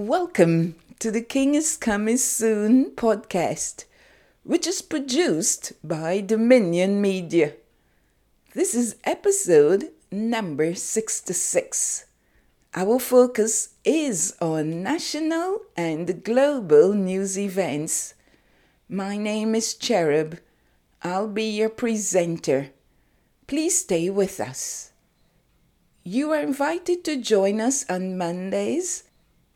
Welcome to the King is Coming Soon podcast, which is produced by Dominion Media. This is episode number 66. Our focus is on national and global news events. My name is Cherub. I'll be your presenter. Please stay with us. You are invited to join us on Mondays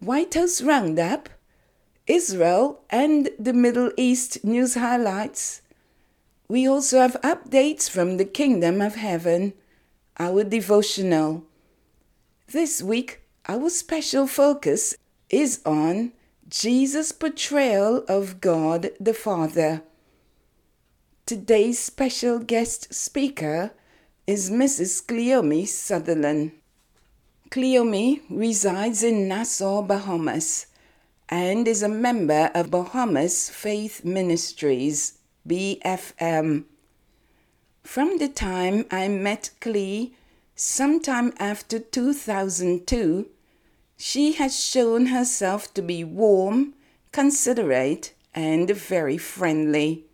White House Roundup, Israel and the Middle East news highlights. We also have updates from the Kingdom of Heaven, our devotional. This week, our special focus is on Jesus' portrayal of God the Father. Today's special guest speaker is Mrs. Cleome Sutherland. Cleome resides in Nassau, Bahamas, and is a member of Bahamas Faith Ministries, BFM. From the time I met Clee, sometime after 2002, she has shown herself to be warm, considerate, and very friendly.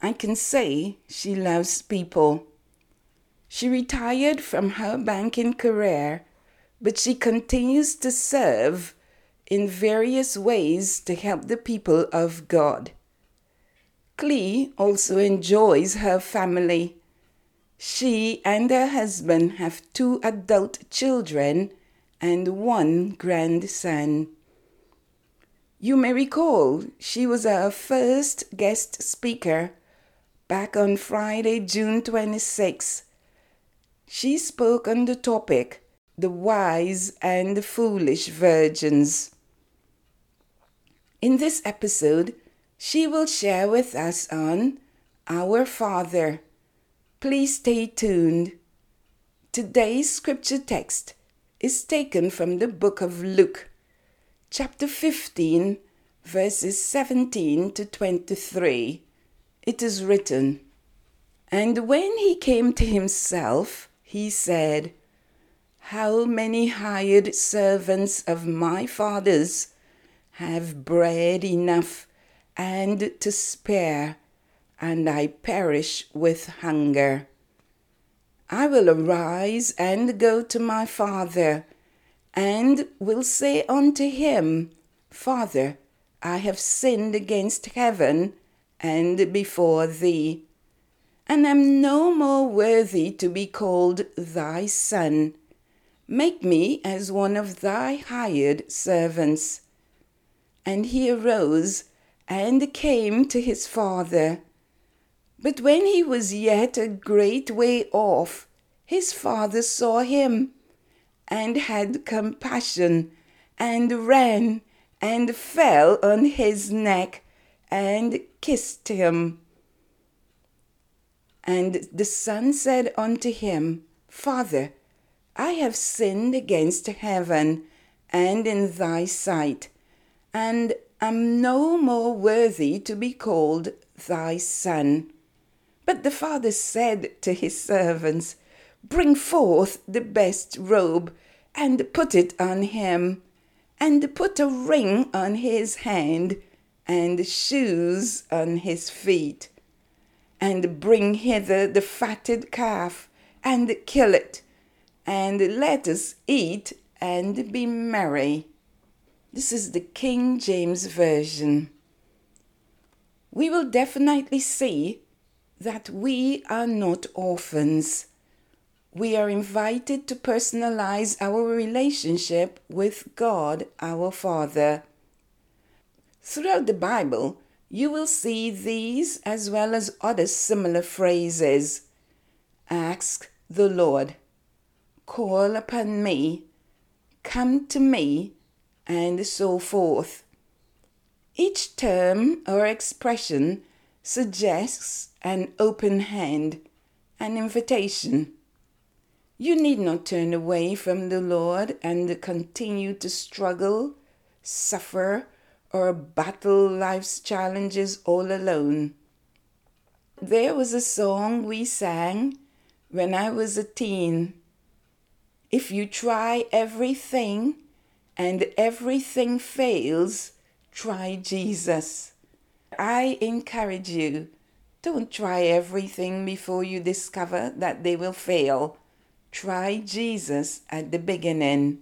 I can say she loves people. She retired from her banking career but she continues to serve in various ways to help the people of God. Clee also enjoys her family. She and her husband have two adult children and one grandson. You may recall she was our first guest speaker back on Friday, June 26. She spoke on the topic the wise and the foolish virgins. In this episode, she will share with us on Our Father. Please stay tuned. Today's scripture text is taken from the book of Luke, chapter 15, verses 17 to 23. It is written, And when he came to himself, he said, how many hired servants of my father's have bread enough and to spare, and I perish with hunger? I will arise and go to my father, and will say unto him, Father, I have sinned against heaven and before thee, and am no more worthy to be called thy son. Make me as one of thy hired servants. And he arose and came to his father. But when he was yet a great way off, his father saw him, and had compassion, and ran, and fell on his neck, and kissed him. And the son said unto him, Father, I have sinned against heaven and in thy sight, and am no more worthy to be called thy son. But the father said to his servants, Bring forth the best robe, and put it on him, and put a ring on his hand, and shoes on his feet. And bring hither the fatted calf, and kill it and let us eat and be merry. This is the King James Version. We will definitely see that we are not orphans. We are invited to personalize our relationship with God our Father. Throughout the Bible, you will see these as well as other similar phrases. Ask the Lord call upon me, come to me, and so forth. Each term or expression suggests an open hand, an invitation. You need not turn away from the Lord and continue to struggle, suffer, or battle life's challenges all alone. There was a song we sang when I was a teen. If you try everything and everything fails, try Jesus. I encourage you don't try everything before you discover that they will fail. Try Jesus at the beginning.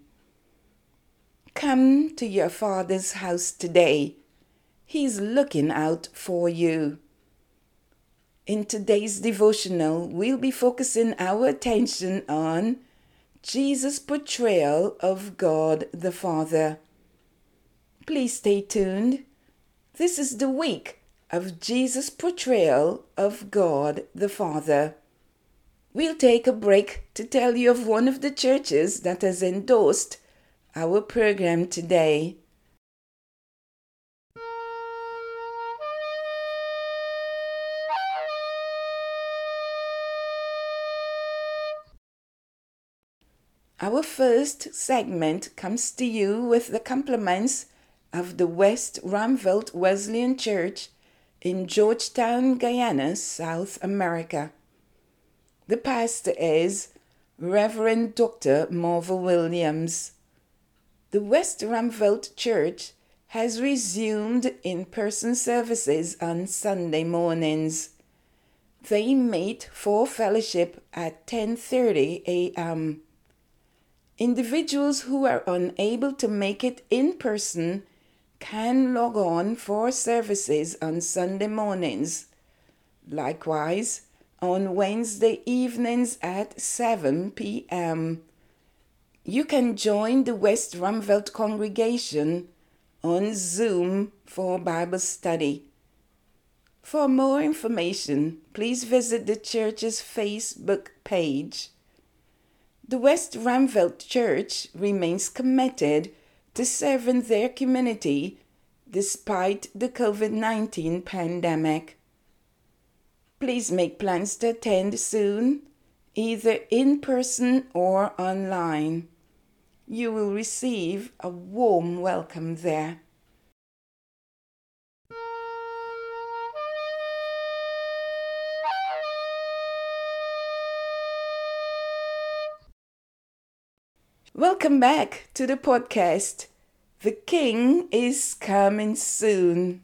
Come to your Father's house today. He's looking out for you. In today's devotional, we'll be focusing our attention on Jesus' portrayal of God the Father. Please stay tuned. This is the week of Jesus' portrayal of God the Father. We'll take a break to tell you of one of the churches that has endorsed our program today. Our first segment comes to you with the compliments of the West Ruimveldt Wesleyan Church in Georgetown, Guyana, South America. The pastor is Reverend Dr. Marvel Williams. The West Ruimveldt Church has resumed in person services on Sunday mornings. They meet for fellowship at 10:30 a.m. Individuals who are unable to make it in person can log on for services on Sunday mornings. Likewise, on Wednesday evenings at 7 p.m. You can join the West Ruimveldt congregation on Zoom for Bible study. For more information, please visit the church's Facebook page. The West Ruimveldt Church remains committed to serving their community despite the COVID 19 pandemic. Please make plans to attend soon, either in person or online. You will receive a warm welcome there. Welcome back to the podcast. The King is coming soon.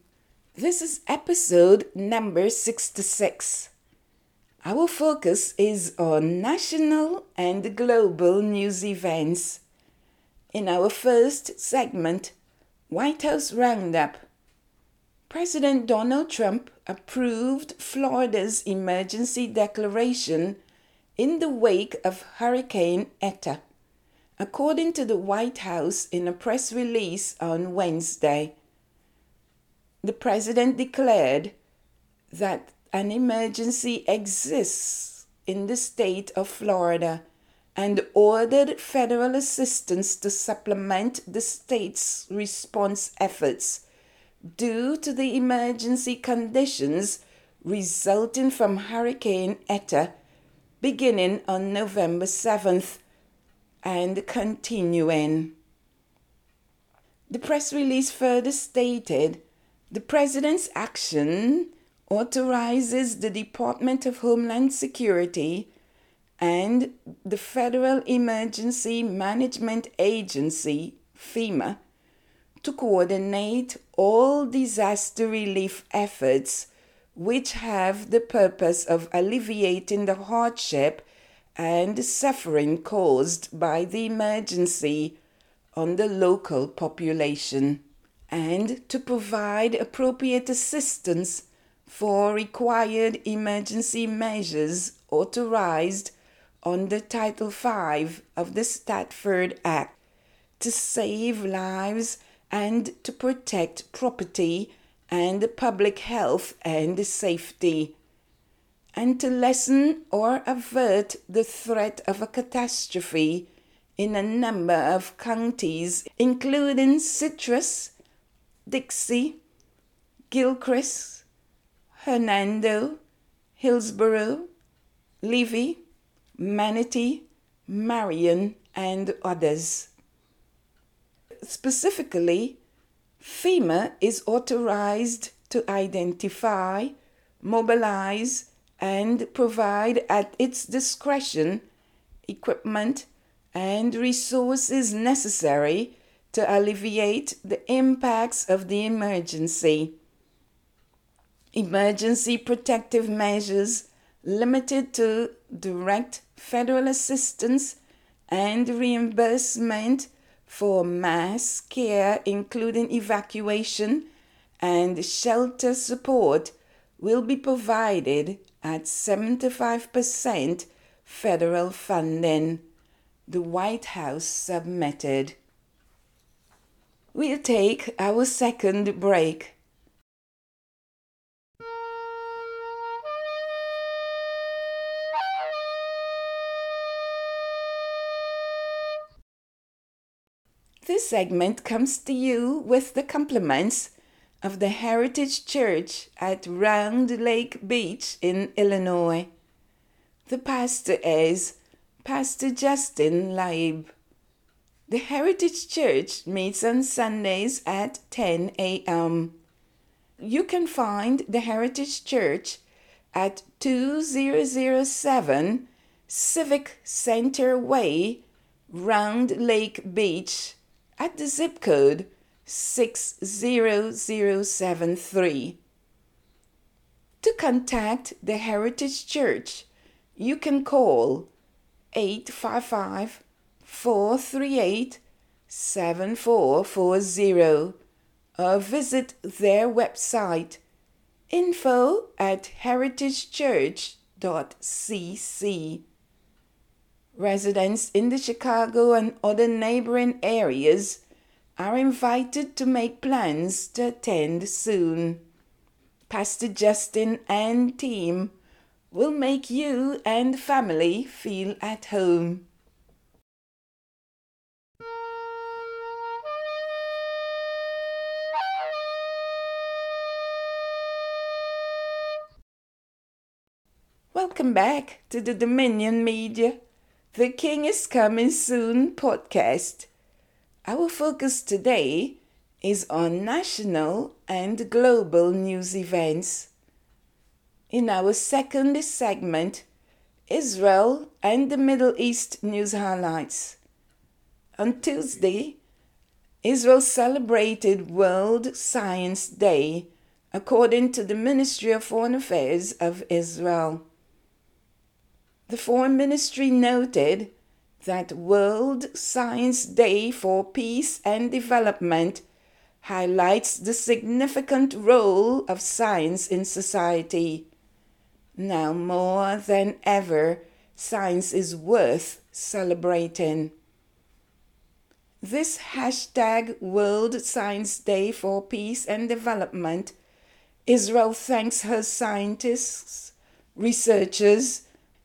This is episode number 66. Our focus is on national and global news events. In our first segment, White House Roundup, President Donald Trump approved Florida's emergency declaration in the wake of Hurricane Eta according to the White House in a press release on Wednesday. The president declared that an emergency exists in the state of Florida and ordered federal assistance to supplement the state's response efforts due to the emergency conditions resulting from Hurricane Eta beginning on November 7th and continuing. The press release further stated the President's action authorizes the Department of Homeland Security and the Federal Emergency Management Agency, FEMA, to coordinate all disaster relief efforts which have the purpose of alleviating the hardship and suffering caused by the emergency on the local population, and to provide appropriate assistance for required emergency measures authorized under Title V of the Stafford Act to save lives and to protect property and public health and safety and to lessen or avert the threat of a catastrophe in a number of counties, including Citrus, Dixie, Gilchrist, Hernando, Hillsborough, Levy, Manatee, Marion, and others. Specifically, FEMA is authorized to identify, mobilize, and provide at its discretion equipment and resources necessary to alleviate the impacts of the emergency. Emergency protective measures limited to direct federal assistance and reimbursement for mass care, including evacuation and shelter support, will be provided at 75% federal funding, the White House submitted. We'll take our second break. This segment comes to you with the compliments of the Heritage Church at Round Lake Beach in Illinois. The pastor is Pastor Justin Laib. The Heritage Church meets on Sundays at 10 a.m. You can find the Heritage Church at 2007 Civic Center Way, Round Lake Beach, at the zip code 60073. To contact the Heritage Church, you can call 855 438 7440 or visit their website info at heritagechurch.cc. Residents in the Chicago and other neighboring areas are invited to make plans to attend soon. Pastor Justin and team will make you and family feel at home. Welcome back to the Dominion Media. The King is Coming Soon podcast. Our focus today is on national and global news events. In our second segment, Israel and the Middle East news highlights. On Tuesday, Israel celebrated World Science Day according to the Ministry of Foreign Affairs of Israel. The Foreign Ministry noted that World Science Day for Peace and Development highlights the significant role of science in society. Now more than ever, science is worth celebrating. This hashtag World Science Day for Peace and Development, Israel thanks her scientists, researchers,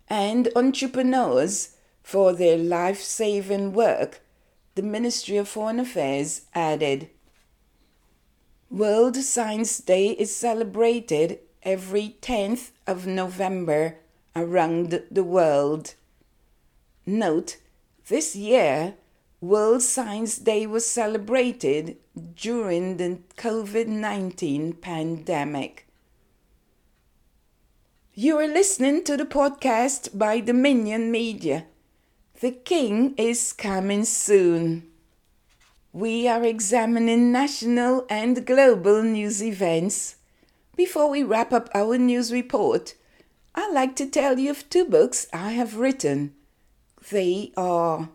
and entrepreneurs for their life saving work, the Ministry of Foreign Affairs added. World Science Day is celebrated every 10th of November around the world. Note, this year, World Science Day was celebrated during the COVID 19 pandemic. You are listening to the podcast by Dominion Media. The King is coming soon. We are examining national and global news events. Before we wrap up our news report, I'd like to tell you of two books I have written. They are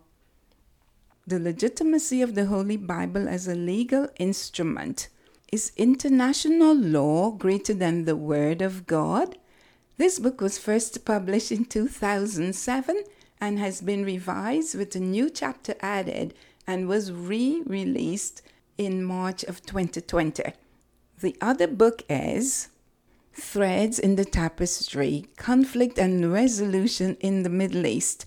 The Legitimacy of the Holy Bible as a Legal Instrument. Is international law greater than the Word of God? This book was first published in 2007 and has been revised with a new chapter added and was re released in March of 2020. The other book is Threads in the Tapestry Conflict and Resolution in the Middle East.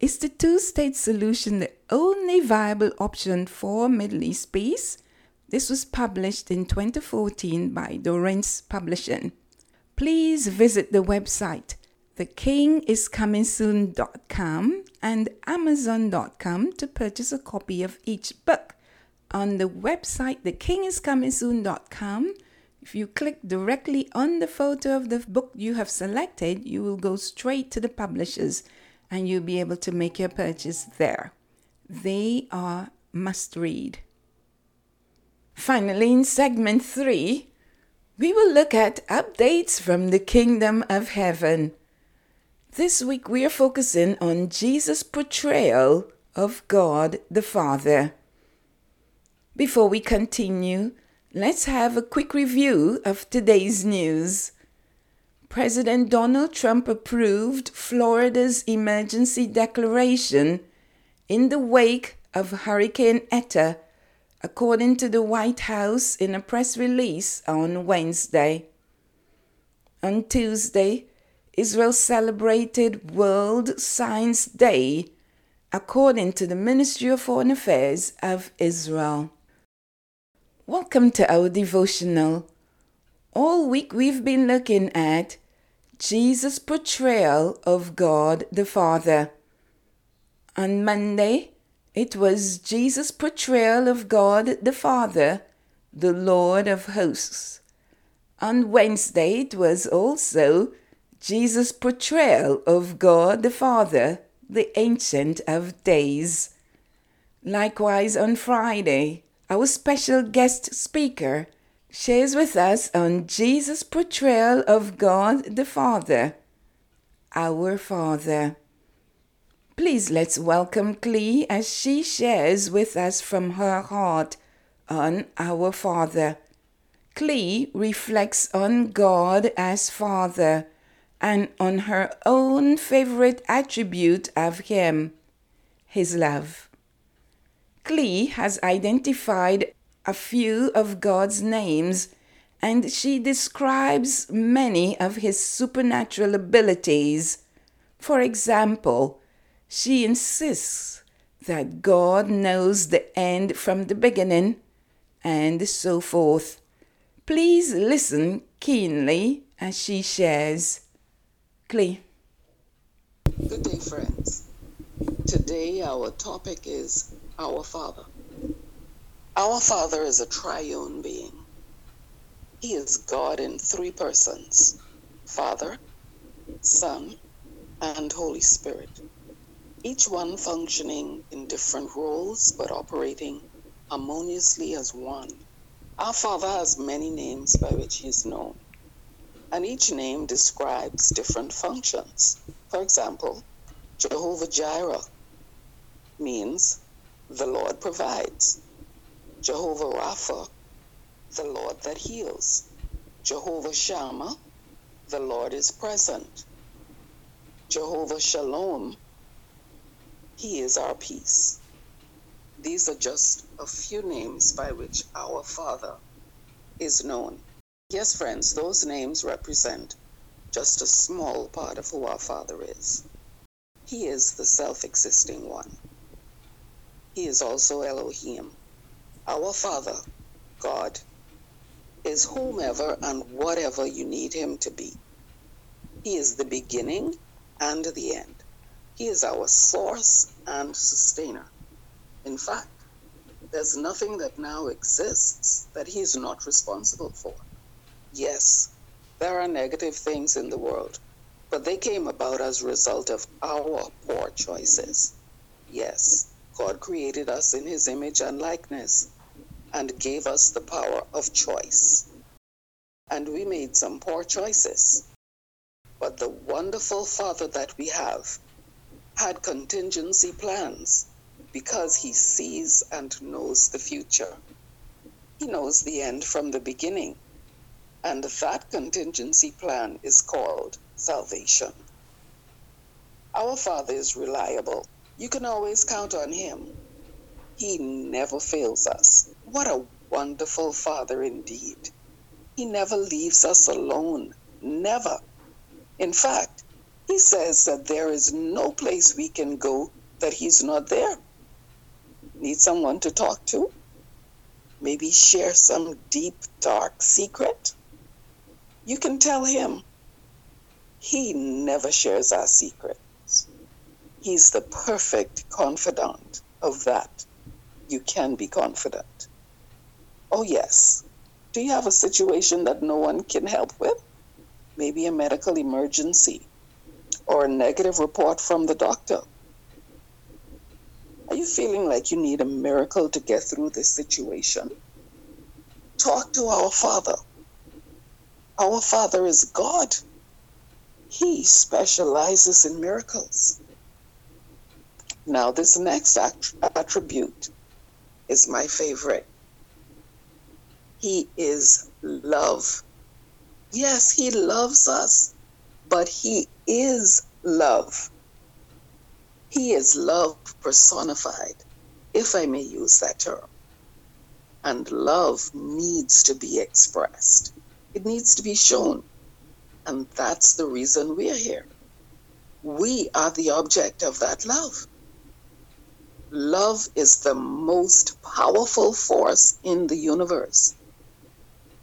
Is the two state solution the only viable option for Middle East peace? This was published in 2014 by Dorrance Publishing. Please visit the website thekingiscomingsoon.com and amazon.com to purchase a copy of each book. On the website thekingiscomingsoon.com, if you click directly on the photo of the book you have selected, you will go straight to the publishers and you'll be able to make your purchase there. They are must read. Finally, in segment three, we will look at updates from the kingdom of heaven. This week we are focusing on Jesus' portrayal of God the Father. Before we continue, let's have a quick review of today's news. President Donald Trump approved Florida's emergency declaration in the wake of Hurricane Eta, according to the White House in a press release on Wednesday. On Tuesday, Israel celebrated World Science Day, according to the Ministry of Foreign Affairs of Israel. Welcome to our devotional. All week we've been looking at Jesus' portrayal of God the Father. On Monday, it was Jesus' portrayal of God the Father, the Lord of hosts. On Wednesday, it was also Jesus' portrayal of God the Father, the Ancient of Days. Likewise, on Friday, our special guest speaker shares with us on Jesus' portrayal of God the Father, our Father. Please let's welcome Clee as she shares with us from her heart on our Father. Clee reflects on God as Father and on her own favorite attribute of Him, His love. Clee has identified a few of God's names and she describes many of His supernatural abilities. For example, she insists that God knows the end from the beginning and so forth. Please listen keenly as she shares. Clee. Good day, friends. Today, our topic is Our Father. Our Father is a triune being. He is God in three persons Father, Son, and Holy Spirit. Each one functioning in different roles but operating harmoniously as one. Our Father has many names by which he is known and each name describes different functions. For example, Jehovah Jireh means the Lord provides. Jehovah Rapha, the Lord that heals. Jehovah Shammah, the Lord is present. Jehovah Shalom, He is our peace. These are just a few names by which our Father is known. Yes, friends, those names represent just a small part of who our Father is. He is the self existing one. He is also Elohim. Our Father, God, is whomever and whatever you need Him to be. He is the beginning and the end. He is our source and sustainer. In fact, there's nothing that now exists that He is not responsible for. Yes, there are negative things in the world, but they came about as a result of our poor choices. Yes, God created us in his image and likeness and gave us the power of choice. And we made some poor choices. But the wonderful Father that we have had contingency plans because he sees and knows the future. He knows the end from the beginning and that contingency plan is called salvation. Our Father is reliable. You can always count on Him. He never fails us. What a wonderful Father indeed. He never leaves us alone. Never. In fact, He says that there is no place we can go that He's not there. Need someone to talk to? maybe share some deep, dark secret, you can tell him. He never shares our secrets. He's the perfect confidant of that. You can be confident. Oh, yes. Do you have a situation that no one can help with? Maybe a medical emergency or a negative report from the doctor. Are you feeling like you need a miracle to get through this situation? Talk to our Father. Our Father is God. He specializes in miracles. Now, this next attribute is my favorite. He is love. Yes, He loves us, but He is love. He is love personified, if I may use that term. And love needs to be expressed, it needs to be shown. And that's the reason we're here. We are the object of that love. Love is the most powerful force in the universe.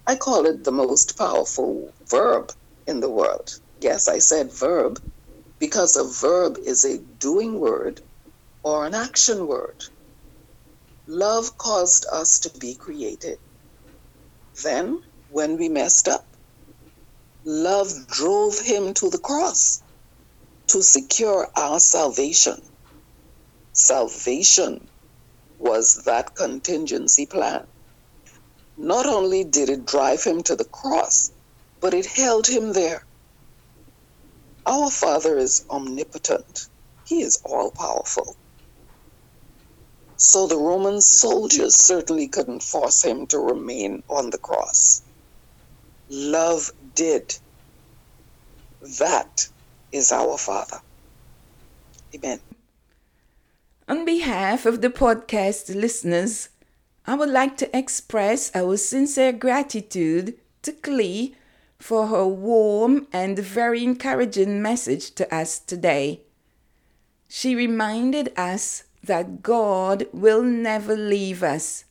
I call it the most powerful verb in the world. Yes, I said verb because a verb is a doing word or an action word. Love caused us to be created. Then, when we messed up, love drove him to the cross to secure our salvation. Salvation was that contingency plan. Not only did it drive him to the cross, but it held him there. Our Father is omnipotent, He is all powerful. So the Roman soldiers certainly couldn't force him to remain on the cross. Love did. That is our Father. Amen. On behalf of the podcast listeners, I would like to express our sincere gratitude to Clee for her warm and very encouraging message to us today. She reminded us that God will never leave us.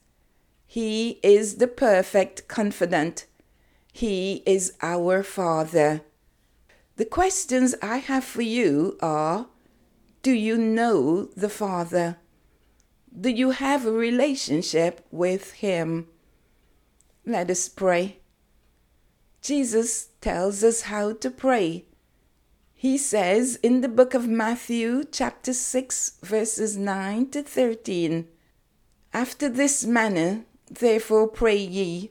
He is the perfect confidant. He is our Father. The questions I have for you are Do you know the Father? Do you have a relationship with Him? Let us pray. Jesus tells us how to pray. He says in the book of Matthew, chapter 6, verses 9 to 13 After this manner, therefore, pray ye,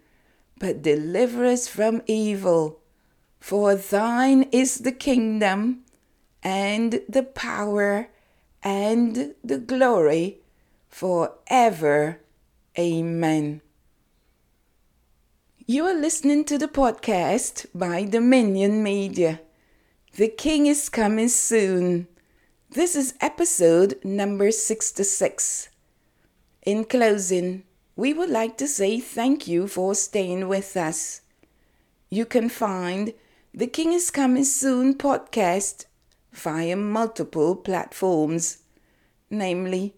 but deliver us from evil. For thine is the kingdom, and the power, and the glory, for ever. Amen. You are listening to the podcast by Dominion Media. The King is coming soon. This is episode number 66. In closing, we would like to say thank you for staying with us. You can find the King is Coming Soon podcast via multiple platforms, namely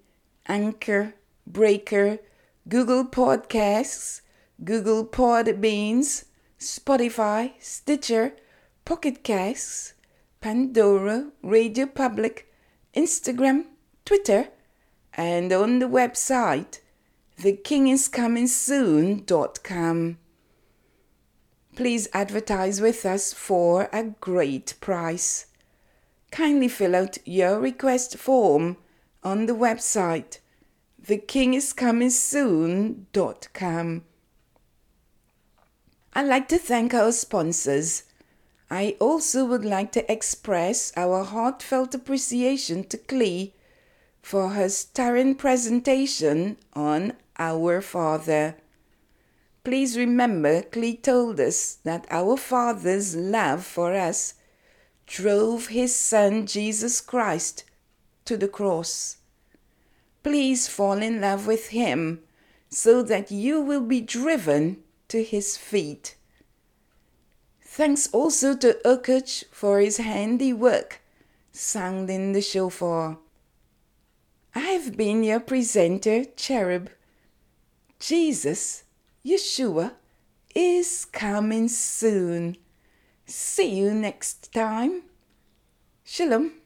Anchor, Breaker, Google Podcasts, Google Podbeans, Spotify, Stitcher, Pocket Casts, Pandora, Radio Public, Instagram, Twitter, and on the website thekingiscomingsoon.com. Please advertise with us for a great price. Kindly fill out your request form on the website thekingiscomingsoon.com. I'd like to thank our sponsors. I also would like to express our heartfelt appreciation to Clee for her stirring presentation on Our Father. Please remember, Clee told us that our Father's love for us drove his Son Jesus Christ to the cross. Please fall in love with him so that you will be driven to his feet. Thanks also to Urkuch for his handiwork sounding the shofar. I've been your presenter, Cherub. Jesus, Yeshua, is coming soon. See you next time. Shalom.